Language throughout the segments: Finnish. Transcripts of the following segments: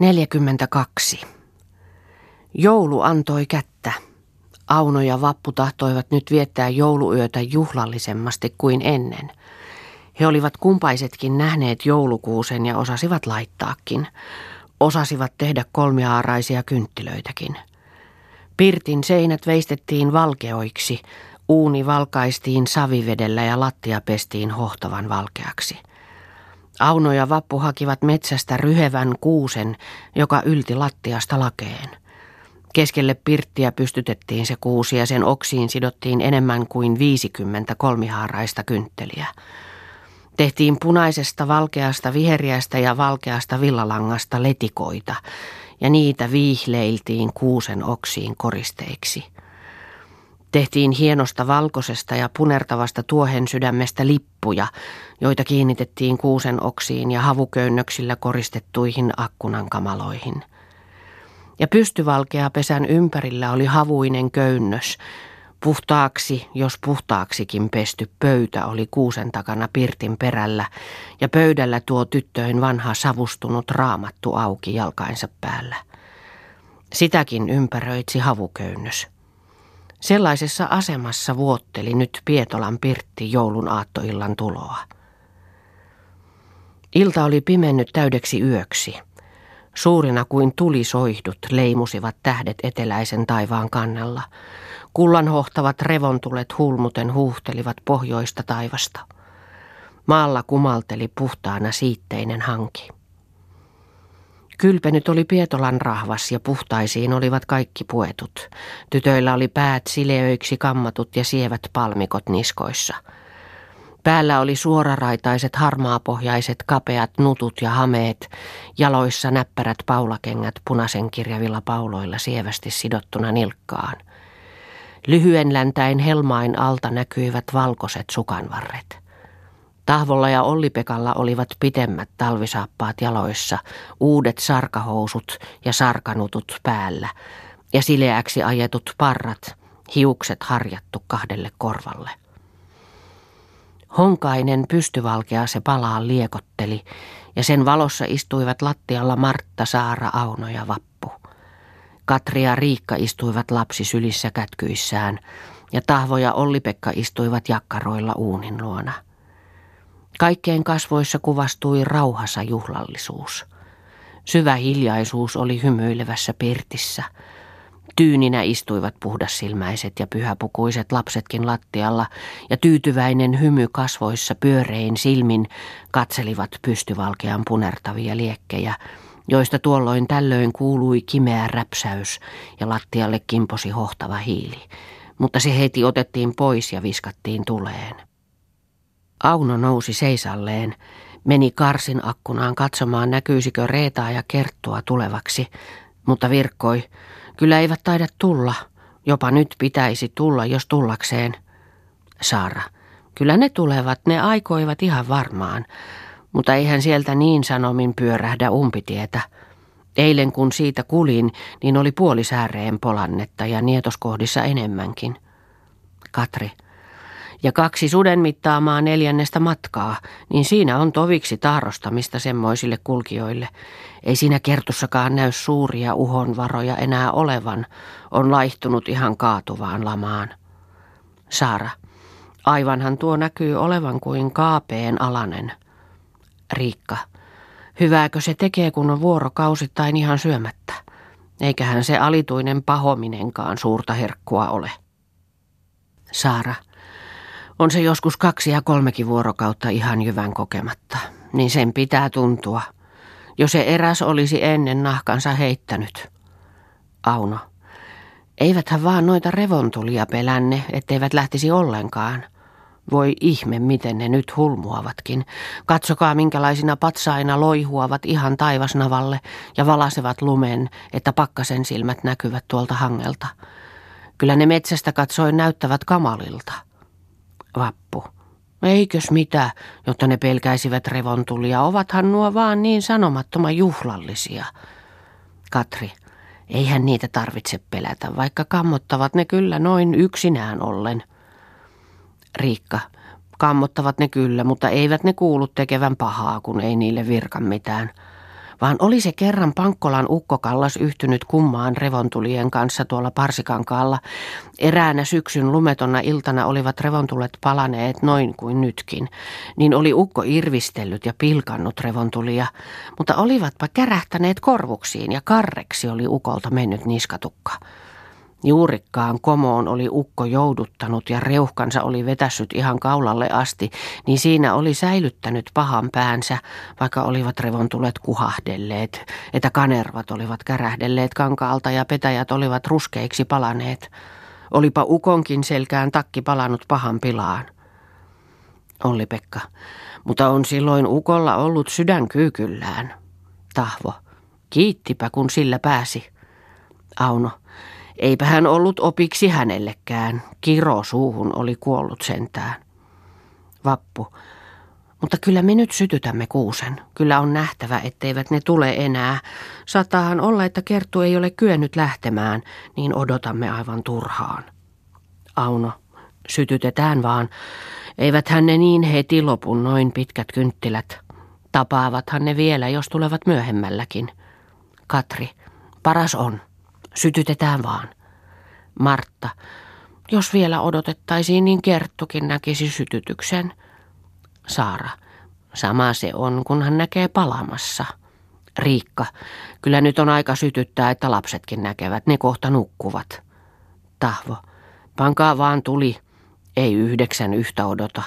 42. Joulu antoi kättä. Auno ja Vappu tahtoivat nyt viettää jouluyötä juhlallisemmasti kuin ennen. He olivat kumpaisetkin nähneet joulukuusen ja osasivat laittaakin. Osasivat tehdä kolmiaaraisia kynttilöitäkin. Pirtin seinät veistettiin valkeoiksi, uuni valkaistiin savivedellä ja lattia pestiin hohtavan valkeaksi. Auno ja Vappu hakivat metsästä ryhevän kuusen, joka ylti lattiasta lakeen. Keskelle pirttiä pystytettiin se kuusi ja sen oksiin sidottiin enemmän kuin 50 kolmihaaraista kyntteliä. Tehtiin punaisesta, valkeasta, viheriästä ja valkeasta villalangasta letikoita, ja niitä viihleiltiin kuusen oksiin koristeiksi. Tehtiin hienosta valkoisesta ja punertavasta tuohen sydämestä lippuja, joita kiinnitettiin kuusen oksiin ja havuköynnöksillä koristettuihin akkunankamaloihin. Ja pystyvalkea pesän ympärillä oli havuinen köynnös. Puhtaaksi, jos puhtaaksikin pesty pöytä oli kuusen takana pirtin perällä, ja pöydällä tuo tyttöön vanha savustunut raamattu auki jalkainsa päällä. Sitäkin ympäröitsi havuköynnös. Sellaisessa asemassa vuotteli nyt Pietolan Pirtti joulun aattoillan tuloa. Ilta oli pimennyt täydeksi yöksi. Suurina kuin tulisoihdut leimusivat tähdet eteläisen taivaan kannella. Kullanhohtavat revontulet hulmuten huuhtelivat pohjoista taivasta. Maalla kumalteli puhtaana siitteinen hanki. Kylpenyt oli Pietolan rahvas ja puhtaisiin olivat kaikki puetut. Tytöillä oli päät sileöiksi kammatut ja sievät palmikot niskoissa. Päällä oli suoraraitaiset harmaapohjaiset kapeat nutut ja hameet, jaloissa näppärät paulakengät punaisen kirjavilla pauloilla sievästi sidottuna nilkkaan. Lyhyen läntäin helmain alta näkyivät valkoiset sukanvarret. Tahvolla ja Olli-Pekalla olivat pitemmät talvisaappaat jaloissa, uudet sarkahousut ja sarkanutut päällä ja sileäksi ajetut parrat, hiukset harjattu kahdelle korvalle. Honkainen pystyvalkea se palaa liekotteli ja sen valossa istuivat lattialla Martta, Saara, Auno ja Vappu. Katri ja Riikka istuivat lapsi sylissä kätkyissään ja Tahvo ja Olli-Pekka istuivat jakkaroilla uunin luona. Kaikkeen kasvoissa kuvastui rauhassa juhlallisuus. Syvä hiljaisuus oli hymyilevässä pirtissä. Tyyninä istuivat puhdassilmäiset ja pyhäpukuiset lapsetkin lattialla, ja tyytyväinen hymy kasvoissa pyörein silmin katselivat pystyvalkean punertavia liekkejä, joista tuolloin tällöin kuului kimeä räpsäys ja lattialle kimposi hohtava hiili. Mutta se heti otettiin pois ja viskattiin tuleen. Auno nousi seisalleen, meni karsin akkunaan katsomaan näkyisikö Reetaa ja Kerttua tulevaksi, mutta virkkoi, kyllä eivät taida tulla, jopa nyt pitäisi tulla, jos tullakseen. Saara, kyllä ne tulevat, ne aikoivat ihan varmaan, mutta eihän sieltä niin sanomin pyörähdä umpitietä. Eilen kun siitä kulin, niin oli puolisääreen polannetta ja nietoskohdissa enemmänkin. Katri, ja kaksi suden mittaamaa neljännestä matkaa, niin siinä on toviksi taarostamista semmoisille kulkijoille. Ei siinä kertussakaan näy suuria uhonvaroja enää olevan, on laihtunut ihan kaatuvaan lamaan. Saara, aivanhan tuo näkyy olevan kuin kaapeen alanen. Riikka, hyvääkö se tekee, kun on vuorokausittain ihan syömättä? Eiköhän se alituinen pahominenkaan suurta herkkua ole. Saara, on se joskus kaksi ja kolmekin vuorokautta ihan jyvän kokematta, niin sen pitää tuntua. Jo se eräs olisi ennen nahkansa heittänyt. Auno. Eiväthän vaan noita revontulia pelänne, etteivät lähtisi ollenkaan. Voi ihme, miten ne nyt hulmuavatkin. Katsokaa, minkälaisina patsaina loihuavat ihan taivasnavalle ja valasevat lumen, että pakkasen silmät näkyvät tuolta hangelta. Kyllä ne metsästä katsoen näyttävät kamalilta. Vappu. Eikös mitä, jotta ne pelkäisivät revontulia, ovathan nuo vaan niin sanomattoman juhlallisia. Katri. Eihän niitä tarvitse pelätä, vaikka kammottavat ne kyllä noin yksinään ollen. Riikka. Kammottavat ne kyllä, mutta eivät ne kuulu tekevän pahaa, kun ei niille virka mitään. Vaan oli se kerran Pankkolan ukkokallas yhtynyt kummaan revontulien kanssa tuolla Parsikankaalla. Eräänä syksyn lumetonna iltana olivat revontulet palaneet noin kuin nytkin, niin oli ukko irvistellyt ja pilkannut revontulia, mutta olivatpa kärähtäneet korvuksiin ja karreksi oli ukolta mennyt niskatukka. Juurikkaan komoon oli ukko jouduttanut ja reuhkansa oli vetässyt ihan kaulalle asti, niin siinä oli säilyttänyt pahan päänsä, vaikka olivat revontulet kuhahdelleet, että kanervat olivat kärähdelleet kankaalta ja petäjät olivat ruskeiksi palaneet. Olipa ukonkin selkään takki palannut pahan pilaan. Olli-Pekka, mutta on silloin ukolla ollut sydän kyykyllään. Tahvo, kiittipä kun sillä pääsi. Auno, Eipä hän ollut opiksi hänellekään. Kiro suuhun oli kuollut sentään. Vappu. Mutta kyllä me nyt sytytämme kuusen. Kyllä on nähtävä, etteivät ne tule enää. Saataahan olla, että Kerttu ei ole kyennyt lähtemään, niin odotamme aivan turhaan. Auno, sytytetään vaan. Eivät hän ne niin heti lopun noin pitkät kynttilät. Tapaavathan ne vielä, jos tulevat myöhemmälläkin. Katri, paras on. Sytytetään vaan. Martta, jos vielä odotettaisiin, niin Kerttukin näkisi sytytyksen. Saara, sama se on, kun hän näkee palamassa. Riikka, kyllä nyt on aika sytyttää, että lapsetkin näkevät, ne kohta nukkuvat. Tahvo, pankaa vaan tuli, ei yhdeksän yhtä odota.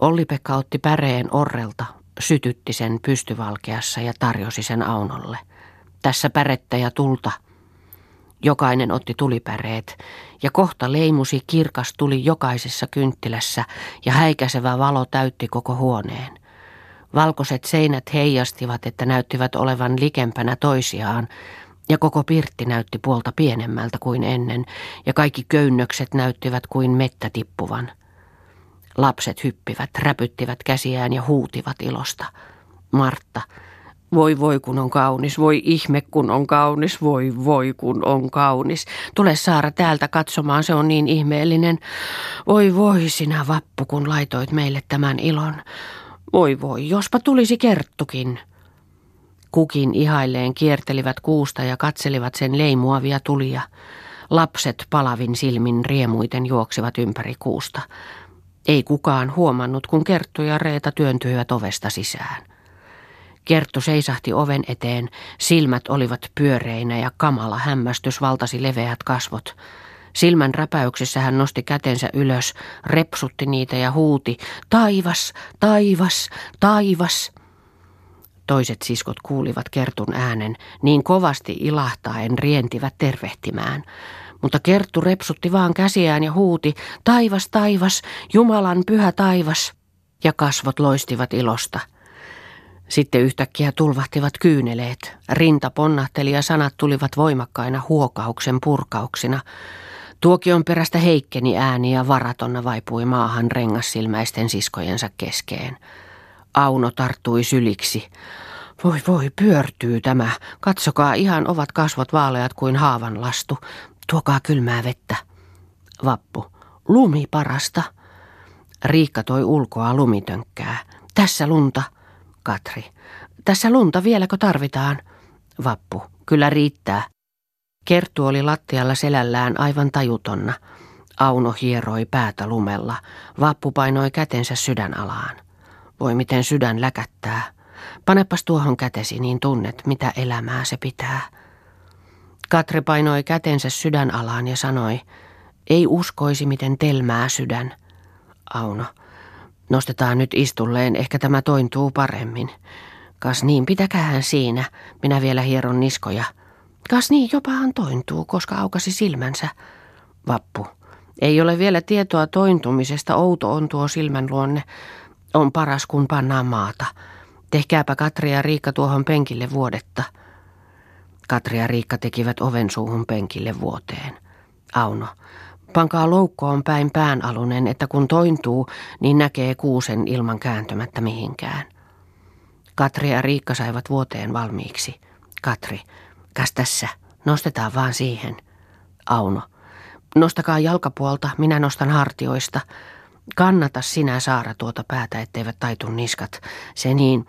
Olli-Pekka otti päreen orrelta, sytytti sen pystyvalkeassa ja tarjosi sen Aunolle – tässä pärettä ja tulta. Jokainen otti tulipäreet, ja kohta leimusi kirkas tuli jokaisessa kynttilässä, ja häikäisevä valo täytti koko huoneen. Valkoiset seinät heijastivat, että näyttivät olevan likempänä toisiaan, ja koko pirtti näytti puolta pienemmältä kuin ennen, ja kaikki köynnökset näyttivät kuin mettä tippuvan. Lapset hyppivät, räpyttivät käsiään ja huutivat ilosta. Martta, voi voi kun on kaunis, voi ihme kun on kaunis, voi voi kun on kaunis. Tule Saara täältä katsomaan, se on niin ihmeellinen. Voi voi sinä vappu, kun laitoit meille tämän ilon. Voi voi, jospa tulisi kerttukin. Kukin ihailleen kiertelivät kuusta ja katselivat sen leimuavia tulia. Lapset palavin silmin riemuiten juoksivat ympäri kuusta. Ei kukaan huomannut, kun Kerttu ja Reeta työntyivät ovesta sisään. Kerttu seisahti oven eteen, silmät olivat pyöreinä ja kamala hämmästys valtasi leveät kasvot. Silmän räpäyksessä hän nosti kätensä ylös, repsutti niitä ja huuti, taivas, taivas, taivas. Toiset siskot kuulivat Kertun äänen, niin kovasti ilahtaen rientivät tervehtimään. Mutta Kerttu repsutti vaan käsiään ja huuti, taivas, taivas, Jumalan pyhä taivas. Ja kasvot loistivat ilosta. Sitten yhtäkkiä tulvahtivat kyyneleet. Rinta ponnahteli ja sanat tulivat voimakkaina huokauksen purkauksina. Tuokion perästä heikkeni ääni ja varatonna vaipui maahan rengassilmäisten siskojensa keskeen. Auno tarttui syliksi. Voi voi, pyörtyy tämä. Katsokaa, ihan ovat kasvot vaaleat kuin haavan lastu. Tuokaa kylmää vettä. Vappu. Lumi parasta. Riikka toi ulkoa lumitönkkää. Tässä lunta. Katri. Tässä lunta vieläkö tarvitaan? Vappu. Kyllä riittää. Kerttu oli lattialla selällään aivan tajutonna. Auno hieroi päätä lumella. Vappu painoi kätensä sydänalaan. Voi miten sydän läkättää. Panepas tuohon kätesi, niin tunnet, mitä elämää se pitää. Katri painoi kätensä sydänalaan ja sanoi, ei uskoisi, miten telmää sydän. Auno, Nostetaan nyt istulleen, ehkä tämä tointuu paremmin. Kas niin, pitäkäähän siinä. Minä vielä hieron niskoja. Kas niin, jopahan tointuu, koska aukasi silmänsä. Vappu. Ei ole vielä tietoa tointumisesta, outo on tuo silmän luonne. On paras, kun pannaan maata. Tehkääpä Katri ja Riikka tuohon penkille vuodetta. Katri ja Riikka tekivät oven suuhun penkille vuoteen. Auno. Pankaa loukkoon päin päänalunen, että kun tointuu, niin näkee kuusen ilman kääntymättä mihinkään. Katri ja Riikka saivat vuoteen valmiiksi. Katri, kas tässä, nostetaan vaan siihen. Auno, nostakaa jalkapuolta, minä nostan hartioista. Kannata sinä Saara tuota päätä, etteivät taitu niskat. Se niin,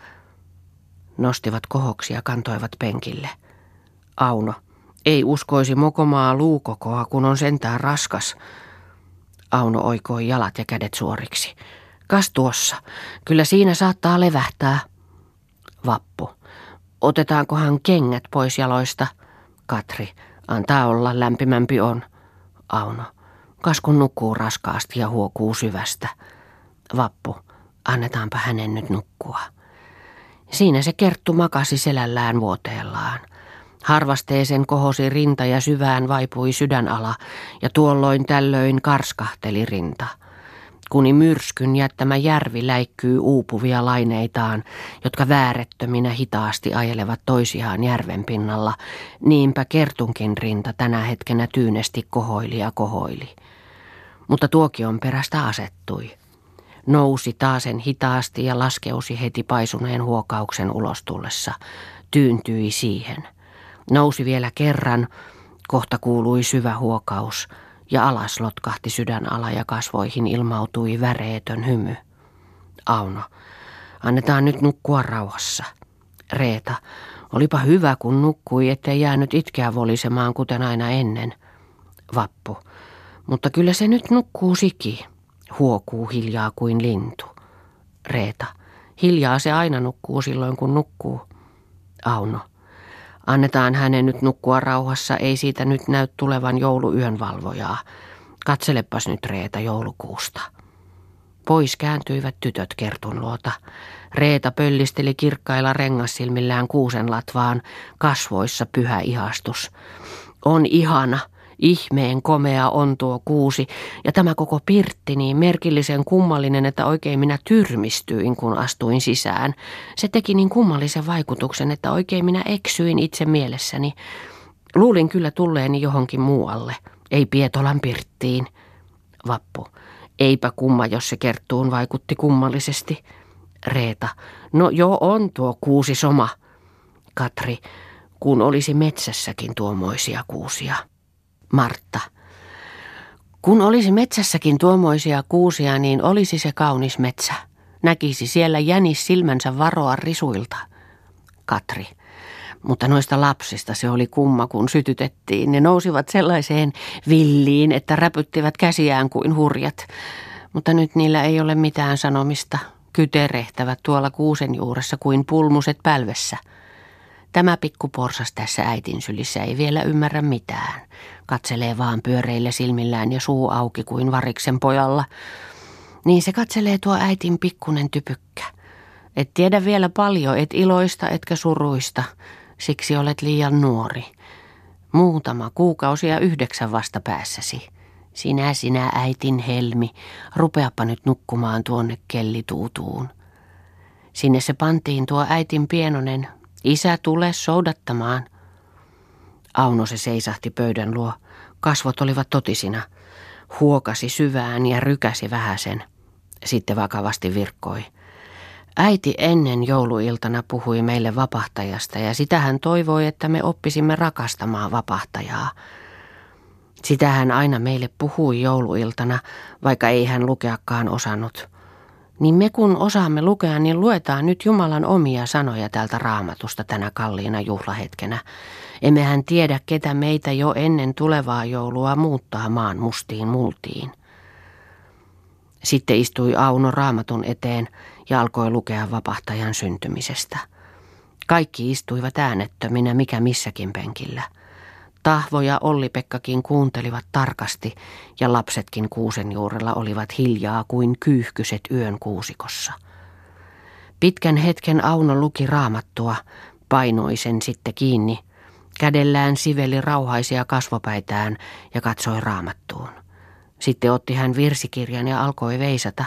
Nostivat kohoksi ja kantoivat penkille. Auno. Ei uskoisi mokomaa luukokoa, kun on sentään raskas. Auno oikoi jalat ja kädet suoriksi. Kas tuossa. Kyllä siinä saattaa levähtää. Vappu. Otetaankohan kengät pois jaloista? Katri. Antaa olla, lämpimämpi on. Auno. Kas kun nukkuu raskaasti ja huokuu syvästä. Vappu. Annetaanpa hänen nyt nukkua. Siinä se kerttu makasi selällään vuoteellaan. Harvasteesen kohosi rinta ja syvään vaipui sydänala, ja tuolloin tällöin karskahteli rinta. Kuni myrskyn jättämä järvi läikkyy uupuvia laineitaan, jotka väärettöminä hitaasti ajelevat toisiaan järven pinnalla, niinpä kertunkin rinta tänä hetkenä tyynesti kohoili ja kohoili. Mutta tuokion perästä asettui. Nousi taasen hitaasti ja laskeusi heti paisuneen huokauksen ulostullessa. Tyyntyi siihen. Nousi vielä kerran, kohta kuului syvä huokaus ja alas lotkahti sydänala ja kasvoihin ilmautui väreetön hymy. Auno, annetaan nyt nukkua rauhassa. Reeta, olipa hyvä kun nukkui, ettei jäänyt itkeä volisemaan kuten aina ennen. Vappu, mutta kyllä se nyt nukkuu siki. Huokuu hiljaa kuin lintu. Reeta, hiljaa se aina nukkuu silloin kun nukkuu. Auno, Annetaan hänen nyt nukkua rauhassa, ei siitä nyt näy tulevan jouluyön valvojaa. Katselepas nyt Reeta joulukuusta. Pois kääntyivät tytöt Kertun luota. Reeta pöllisteli kirkkailla rengassilmillään kuusen latvaan, kasvoissa pyhä ihastus. On ihana, Ihmeen komea on tuo kuusi, ja tämä koko pirtti niin merkillisen kummallinen, että oikein minä tyrmistyin, kun astuin sisään. Se teki niin kummallisen vaikutuksen, että oikein minä eksyin itse mielessäni. Luulin kyllä tulleeni johonkin muualle, ei Pietolan pirttiin. Vappu. Eipä kumma, jos se kertuun vaikutti kummallisesti. Reeta. No joo on tuo kuusi soma. Katri. Kun olisi metsässäkin tuomoisia kuusia. Martta. Kun olisi metsässäkin tuomoisia kuusia, niin olisi se kaunis metsä. Näkisi siellä jänis silmänsä varoa risuilta. Katri. Mutta noista lapsista se oli kumma, kun sytytettiin. Ne nousivat sellaiseen villiin, että räpyttivät käsiään kuin hurjat. Mutta nyt niillä ei ole mitään sanomista. Kyterehtävät tuolla kuusen juuressa kuin pulmuset pälvessä – Tämä pikku porsas tässä äitin sylissä ei vielä ymmärrä mitään. Katselee vaan pyöreillä silmillään ja suu auki kuin variksen pojalla. Niin se katselee tuo äitin pikkunen typykkä. Et tiedä vielä paljon, et iloista etkä suruista, siksi olet liian nuori. Muutama kuukausi ja yhdeksän vasta päässäsi. Sinä, sinä äitin helmi, rupeapa nyt nukkumaan tuonne kellituutuun. Sinne se pantiin tuo äitin pienonen, Isä, tule soudattamaan. Auno se seisahti pöydän luo. Kasvot olivat totisina. Huokasi syvään ja rykäsi vähäsen. Sitten vakavasti virkkoi. Äiti ennen jouluiltana puhui meille vapahtajasta ja sitä hän toivoi, että me oppisimme rakastamaan vapahtajaa. Sitä hän aina meille puhui jouluiltana, vaikka ei hän lukeakaan osannut. Niin me kun osaamme lukea, niin luetaan nyt Jumalan omia sanoja tältä raamatusta tänä kalliina juhlahetkenä. Emmehän tiedä, ketä meitä jo ennen tulevaa joulua muuttaa maan mustiin multiin. Sitten istui Auno raamatun eteen ja alkoi lukea vapahtajan syntymisestä. Kaikki istuivat äänettöminä mikä missäkin penkillä – Tahvo ja Olli-Pekkakin kuuntelivat tarkasti ja lapsetkin kuusen juurella olivat hiljaa kuin kyyhkyset yön kuusikossa. Pitkän hetken Auno luki raamattua, painoi sen sitten kiinni. Kädellään siveli rauhaisia kasvopäitään ja katsoi raamattuun. Sitten otti hän virsikirjan ja alkoi veisata.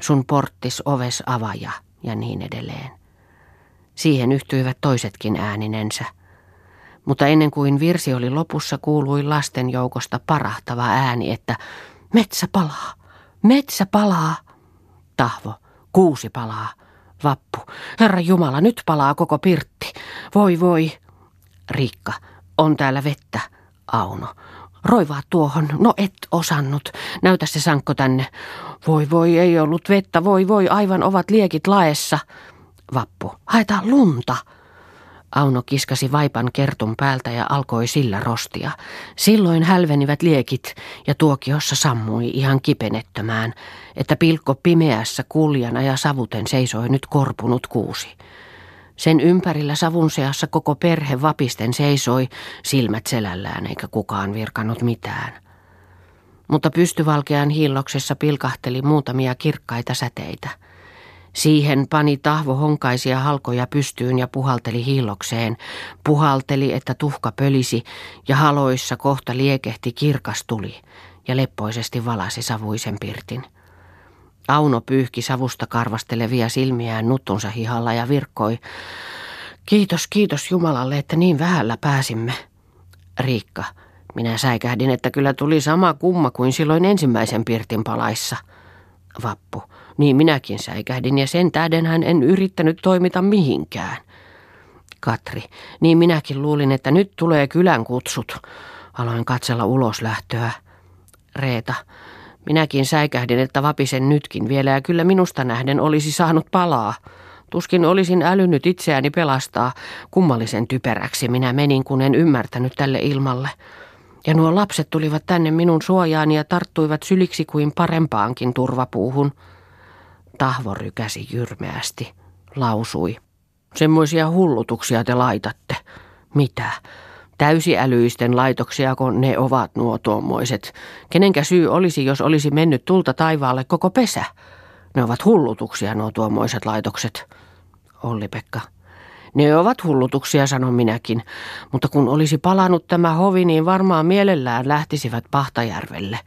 Sun porttis oves avaja ja niin edelleen. Siihen yhtyivät toisetkin ääninensä – mutta ennen kuin virsi oli lopussa, kuului lasten joukosta parahtava ääni, että metsä palaa, metsä palaa. Tahvo, kuusi palaa. Vappu, Herra Jumala, nyt palaa koko pirtti. Voi voi. Riikka, on täällä vettä. Auno, roivaa tuohon. No et osannut. Näytä se sankko tänne. Voi voi, ei ollut vettä. Voi voi, aivan ovat liekit laessa. Vappu, haetaan lunta. Auno kiskasi vaipan kertun päältä ja alkoi sillä rostia. Silloin hälvenivät liekit ja tuokiossa sammui ihan kipenettömään, että pilkko pimeässä kuljana ja savuten seisoi nyt korpunut kuusi. Sen ympärillä savun seassa koko perhe vapisten seisoi, silmät selällään eikä kukaan virkannut mitään. Mutta pystyvalkean hiilloksessa pilkahteli muutamia kirkkaita säteitä – Siihen pani tahvo honkaisia halkoja pystyyn ja puhalteli hiillokseen. Puhalteli, että tuhka pölisi ja haloissa kohta liekehti kirkas tuli ja leppoisesti valasi savuisen pirtin. Auno pyyhki savusta karvastelevia silmiään nuttunsa hihalla ja virkkoi. Kiitos, kiitos Jumalalle, että niin vähällä pääsimme. Riikka, minä säikähdin, että kyllä tuli sama kumma kuin silloin ensimmäisen pirtin palaissa. Vappu. Niin minäkin säikähdin ja sen tähden en yrittänyt toimita mihinkään. Katri, niin minäkin luulin, että nyt tulee kylän kutsut. Aloin katsella ulos lähtöä. Reeta, minäkin säikähdin, että vapisen nytkin vielä ja kyllä minusta nähden olisi saanut palaa. Tuskin olisin älynyt itseäni pelastaa. Kummallisen typeräksi minä menin, kun en ymmärtänyt tälle ilmalle. Ja nuo lapset tulivat tänne minun suojaani ja tarttuivat syliksi kuin parempaankin turvapuuhun. Tahvo rykäsi jyrmeästi, lausui. Semmoisia hullutuksia te laitatte. Mitä? Täysiälyisten laitoksia, kun ne ovat nuo tuommoiset. Kenenkä syy olisi, jos olisi mennyt tulta taivaalle koko pesä? Ne ovat hullutuksia, nuo tuommoiset laitokset. Olli-Pekka. Ne ovat hullutuksia, sanon minäkin, mutta kun olisi palannut tämä hovi, niin varmaan mielellään lähtisivät Pahtajärvelle.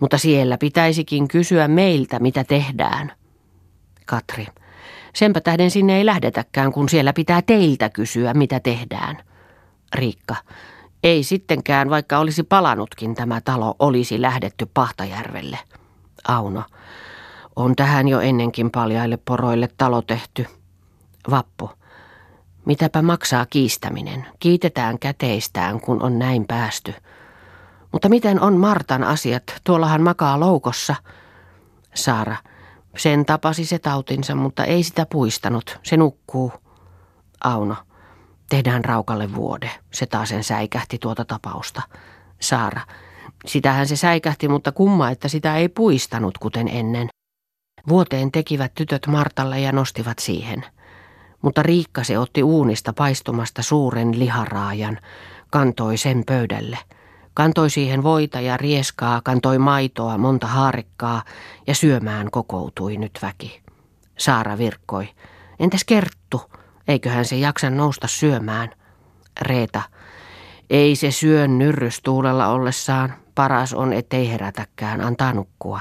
Mutta siellä pitäisikin kysyä meiltä, mitä tehdään. Katri. Senpä tähden sinne ei lähdetäkään, kun siellä pitää teiltä kysyä, mitä tehdään. Riikka. Ei sittenkään, vaikka olisi palanutkin tämä talo, olisi lähdetty Pahtajärvelle. Auno. On tähän jo ennenkin paljaille poroille talo tehty. Vappu. Mitäpä maksaa kiistäminen? Kiitetään käteistään, kun on näin päästy. Mutta miten on Martan asiat? Tuollahan makaa loukossa. Saara. Sen tapasi se tautinsa, mutta ei sitä puistanut. Se nukkuu. Auno. Tehdään Raukalle vuode. Se taas sen säikähti tuota tapausta. Saara. Sitähän se säikähti, mutta kumma, että sitä ei puistanut kuten ennen. Vuoteen tekivät tytöt Martalle ja nostivat siihen. Mutta Riikka se otti uunista paistumasta suuren liharaajan, kantoi sen pöydälle – Kantoi siihen voita ja rieskaa, kantoi maitoa, monta haarikkaa ja syömään kokoutui nyt väki. Saara virkkoi. Entäs Kerttu? Eiköhän se jaksa nousta syömään? Reeta. Ei se syön nyrrystuulella ollessaan. Paras on, ettei herätäkään, antaa nukkua.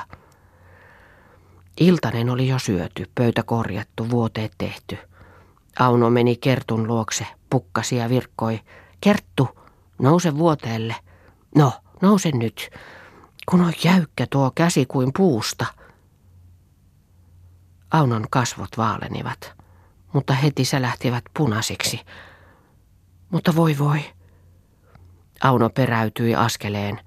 Iltanen oli jo syöty, pöytä korjattu, vuoteet tehty. Auno meni Kertun luokse, pukkasi ja virkkoi. Kerttu, nouse vuoteelle. No, nouse nyt, kun on jäykkä tuo käsi kuin puusta. Aunon kasvot vaalenivat, mutta heti sälähtivät punaisiksi. Mutta voi voi. Auno peräytyi askeleen,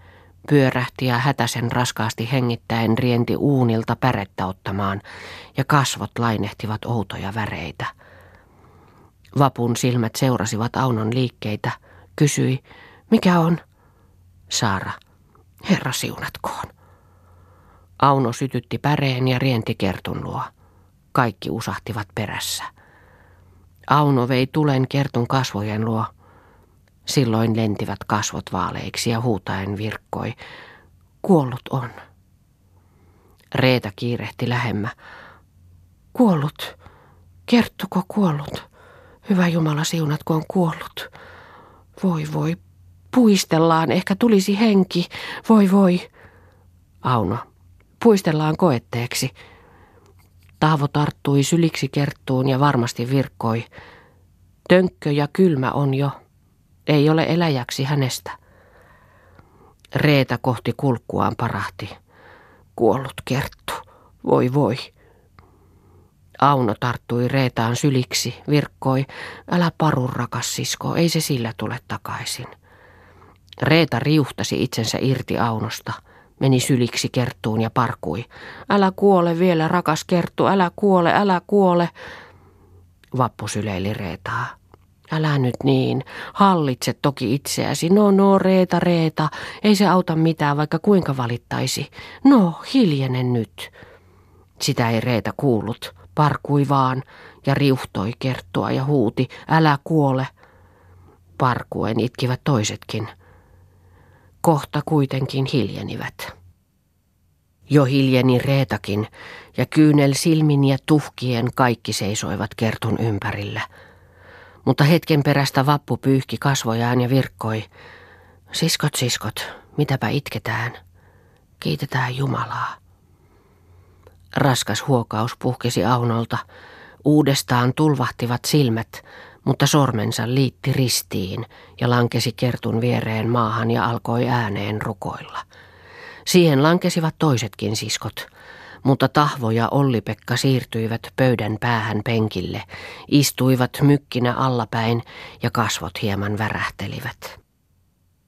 pyörähti ja hätäsen raskaasti hengittäen rienti uunilta pärettä ottamaan, ja kasvot lainehtivat outoja väreitä. Vapun silmät seurasivat Aunon liikkeitä, kysyi, mikä on? Saara, herra siunatkoon. Auno sytytti päreen ja rienti kertun luo. Kaikki usahtivat perässä. Auno vei tulen kertun kasvojen luo. Silloin lentivät kasvot vaaleiksi ja huutaen virkkoi. Kuollut on. Reeta kiirehti lähemmä. Kuollut. Kerttuko kuollut? Hyvä Jumala siunatkoon kuollut. Voi voi, Puistellaan, ehkä tulisi henki. Voi voi. Auno. Puistellaan koetteeksi. Taavo tarttui syliksi kerttuun ja varmasti virkkoi. Tönkkö ja kylmä on jo. Ei ole eläjäksi hänestä. Reeta kohti kulkkuaan parahti. Kuollut kerttu. Voi voi. Auno tarttui Reetaan syliksi, virkkoi. Älä paru, rakas sisko, ei se sillä tule takaisin. Reeta riuhtasi itsensä irti Aunosta, meni syliksi Kerttuun ja parkui. Älä kuole vielä, rakas Kerttu, älä kuole, älä kuole. Vappu syleili Reetaa. Älä nyt niin. Hallitse toki itseäsi. No, no, Reeta, Reeta. Ei se auta mitään, vaikka kuinka valittaisi. No, hiljene nyt. Sitä ei Reeta kuullut. Parkui vaan ja riuhtoi kerttua ja huuti. Älä kuole. Parkuen itkivät toisetkin. Kohta kuitenkin hiljenivät. Jo hiljeni Reetakin, ja kyynel silmin ja tuhkien kaikki seisoivat kertun ympärillä. Mutta hetken perästä vappu pyyhki kasvojaan ja virkkoi. Siskot, siskot, mitäpä itketään? Kiitetään Jumalaa. Raskas huokaus puhkesi Aunolta. Uudestaan tulvahtivat silmät, mutta sormensa liitti ristiin ja lankesi kertun viereen maahan ja alkoi ääneen rukoilla. Siihen lankesivat toisetkin siskot, mutta Tahvo ja Olli-Pekka siirtyivät pöydän päähän penkille, istuivat mykkinä allapäin ja kasvot hieman värähtelivät.